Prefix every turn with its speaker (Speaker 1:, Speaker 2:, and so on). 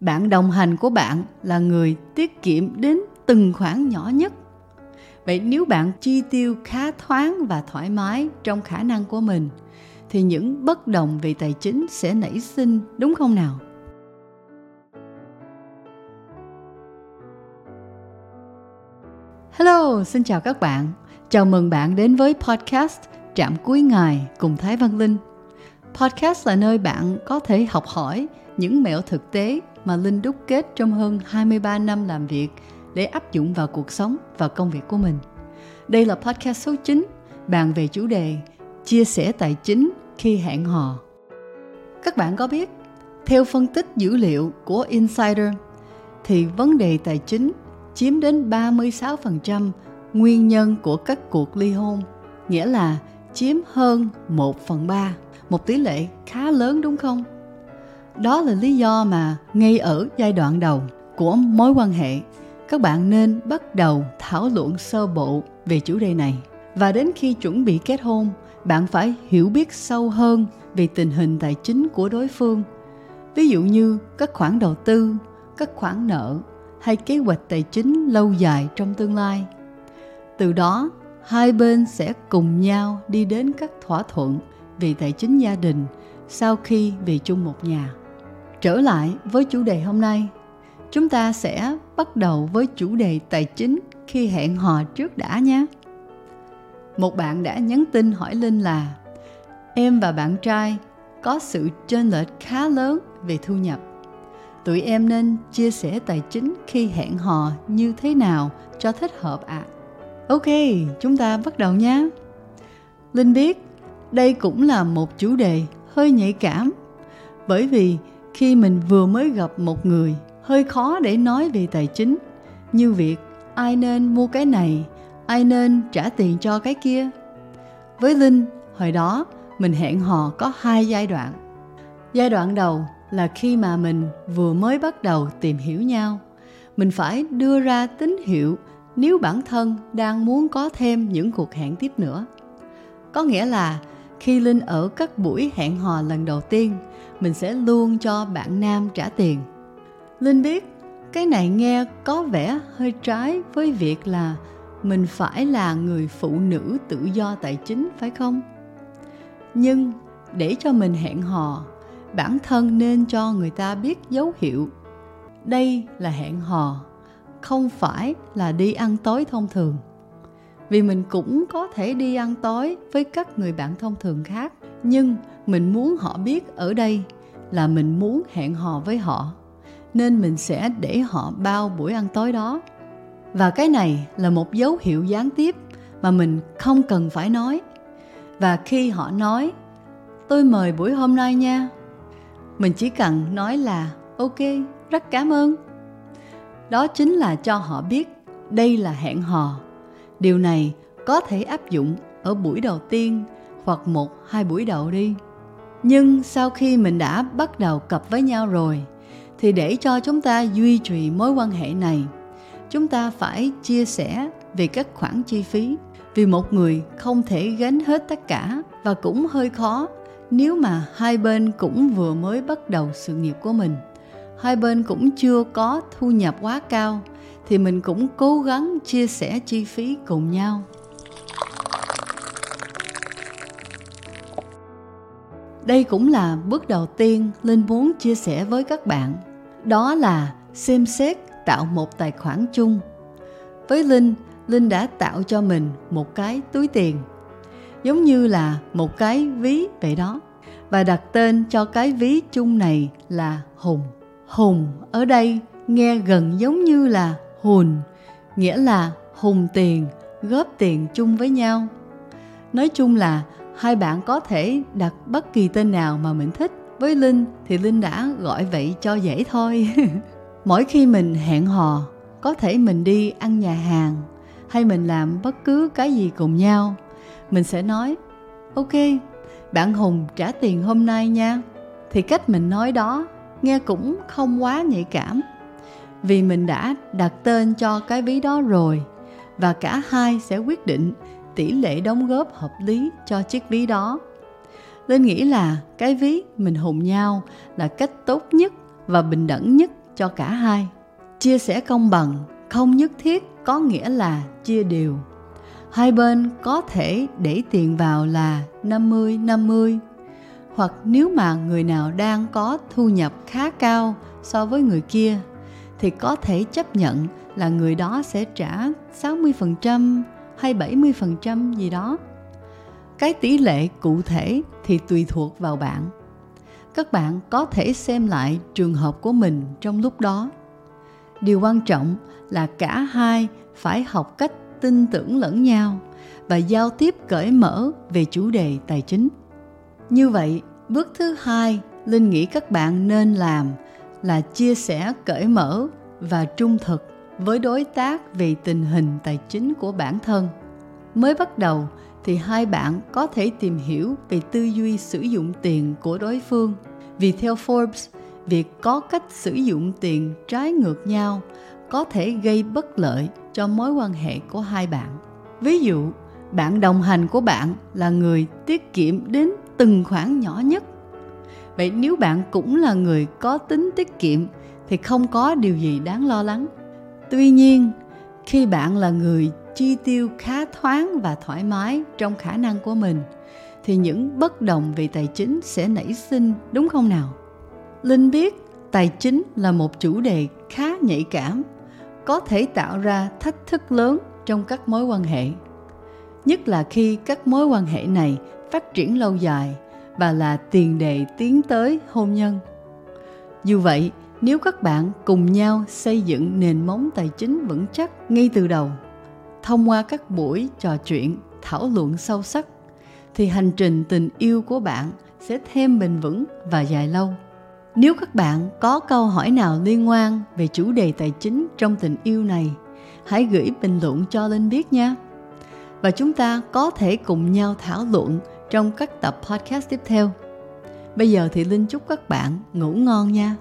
Speaker 1: bạn đồng hành của bạn là người tiết kiệm đến từng khoản nhỏ nhất vậy nếu bạn chi tiêu khá thoáng và thoải mái trong khả năng của mình thì những bất đồng về tài chính sẽ nảy sinh đúng không nào Hello, xin chào các bạn. Chào mừng bạn đến với podcast Trạm cuối ngày cùng Thái Văn Linh. Podcast là nơi bạn có thể học hỏi những mẹo thực tế mà Linh đúc kết trong hơn 23 năm làm việc để áp dụng vào cuộc sống và công việc của mình. Đây là podcast số 9, bàn về chủ đề chia sẻ tài chính khi hẹn hò. Các bạn có biết, theo phân tích dữ liệu của Insider, thì vấn đề tài chính chiếm đến 36% nguyên nhân của các cuộc ly hôn, nghĩa là chiếm hơn 1 phần 3, một tỷ lệ khá lớn đúng không? Đó là lý do mà ngay ở giai đoạn đầu của mối quan hệ, các bạn nên bắt đầu thảo luận sơ bộ về chủ đề này. Và đến khi chuẩn bị kết hôn, bạn phải hiểu biết sâu hơn về tình hình tài chính của đối phương. Ví dụ như các khoản đầu tư, các khoản nợ hay kế hoạch tài chính lâu dài trong tương lai. Từ đó, hai bên sẽ cùng nhau đi đến các thỏa thuận về tài chính gia đình sau khi về chung một nhà. Trở lại với chủ đề hôm nay, chúng ta sẽ bắt đầu với chủ đề tài chính khi hẹn hò trước đã nhé. Một bạn đã nhắn tin hỏi Linh là Em và bạn trai có sự chênh lệch khá lớn về thu nhập. Tụi em nên chia sẻ tài chính khi hẹn hò như thế nào cho thích hợp ạ? À? Ok, chúng ta bắt đầu nhé. Linh biết đây cũng là một chủ đề hơi nhạy cảm bởi vì khi mình vừa mới gặp một người, hơi khó để nói về tài chính. Như việc, ai nên mua cái này? Ai nên trả tiền cho cái kia? Với linh, hồi đó, mình hẹn hò có hai giai đoạn. Giai đoạn đầu là khi mà mình vừa mới bắt đầu tìm hiểu nhau. Mình phải đưa ra tín hiệu nếu bản thân đang muốn có thêm những cuộc hẹn tiếp nữa. Có nghĩa là khi linh ở các buổi hẹn hò lần đầu tiên mình sẽ luôn cho bạn nam trả tiền. Linh biết, cái này nghe có vẻ hơi trái với việc là mình phải là người phụ nữ tự do tài chính, phải không? Nhưng để cho mình hẹn hò, bản thân nên cho người ta biết dấu hiệu. Đây là hẹn hò, không phải là đi ăn tối thông thường. Vì mình cũng có thể đi ăn tối với các người bạn thông thường khác, nhưng mình muốn họ biết ở đây là mình muốn hẹn hò với họ, nên mình sẽ để họ bao buổi ăn tối đó. Và cái này là một dấu hiệu gián tiếp mà mình không cần phải nói. Và khi họ nói, tôi mời buổi hôm nay nha. Mình chỉ cần nói là, ok, rất cảm ơn. Đó chính là cho họ biết đây là hẹn hò. Điều này có thể áp dụng ở buổi đầu tiên hoặc một, hai buổi đầu đi nhưng sau khi mình đã bắt đầu cặp với nhau rồi, thì để cho chúng ta duy trì mối quan hệ này, chúng ta phải chia sẻ về các khoản chi phí. Vì một người không thể gánh hết tất cả và cũng hơi khó nếu mà hai bên cũng vừa mới bắt đầu sự nghiệp của mình. Hai bên cũng chưa có thu nhập quá cao thì mình cũng cố gắng chia sẻ chi phí cùng nhau. Đây cũng là bước đầu tiên linh muốn chia sẻ với các bạn. Đó là xem xét tạo một tài khoản chung. Với linh linh đã tạo cho mình một cái túi tiền, giống như là một cái ví vậy đó. Và đặt tên cho cái ví chung này là hùng. Hùng ở đây nghe gần giống như là hùn, nghĩa là hùng tiền, góp tiền chung với nhau. Nói chung là hai bạn có thể đặt bất kỳ tên nào mà mình thích. Với linh thì linh đã gọi vậy cho dễ thôi. Mỗi khi mình hẹn hò, có thể mình đi ăn nhà hàng hay mình làm bất cứ cái gì cùng nhau, mình sẽ nói, ok, bạn hùng trả tiền hôm nay nha. Thì cách mình nói đó nghe cũng không quá nhạy cảm, vì mình đã đặt tên cho cái ví đó rồi và cả hai sẽ quyết định tỷ lệ đóng góp hợp lý cho chiếc ví đó linh nghĩ là cái ví mình hùng nhau là cách tốt nhất và bình đẳng nhất cho cả hai. Chia sẻ công bằng không nhất thiết có nghĩa là chia đều. Hai bên có thể để tiền vào là 50-50 hoặc nếu mà người nào đang có thu nhập khá cao so với người kia, thì có thể chấp nhận là người đó sẽ trả 60% hay 70% gì đó. Cái tỷ lệ cụ thể thì tùy thuộc vào bạn. Các bạn có thể xem lại trường hợp của mình trong lúc đó. Điều quan trọng là cả hai phải học cách tin tưởng lẫn nhau và giao tiếp cởi mở về chủ đề tài chính. Như vậy, bước thứ hai Linh nghĩ các bạn nên làm là chia sẻ cởi mở và trung thực với đối tác về tình hình tài chính của bản thân. Mới bắt đầu thì hai bạn có thể tìm hiểu về tư duy sử dụng tiền của đối phương. Vì theo Forbes, việc có cách sử dụng tiền trái ngược nhau có thể gây bất lợi cho mối quan hệ của hai bạn. Ví dụ, bạn đồng hành của bạn là người tiết kiệm đến từng khoản nhỏ nhất. Vậy nếu bạn cũng là người có tính tiết kiệm thì không có điều gì đáng lo lắng. Tuy nhiên, khi bạn là người chi tiêu khá thoáng và thoải mái trong khả năng của mình thì những bất đồng về tài chính sẽ nảy sinh đúng không nào? Linh biết tài chính là một chủ đề khá nhạy cảm, có thể tạo ra thách thức lớn trong các mối quan hệ. Nhất là khi các mối quan hệ này phát triển lâu dài và là tiền đề tiến tới hôn nhân. Dù vậy, nếu các bạn cùng nhau xây dựng nền móng tài chính vững chắc ngay từ đầu, thông qua các buổi trò chuyện, thảo luận sâu sắc, thì hành trình tình yêu của bạn sẽ thêm bền vững và dài lâu. Nếu các bạn có câu hỏi nào liên quan về chủ đề tài chính trong tình yêu này, hãy gửi bình luận cho linh biết nha. Và chúng ta có thể cùng nhau thảo luận trong các tập podcast tiếp theo. Bây giờ thì linh chúc các bạn ngủ ngon nha.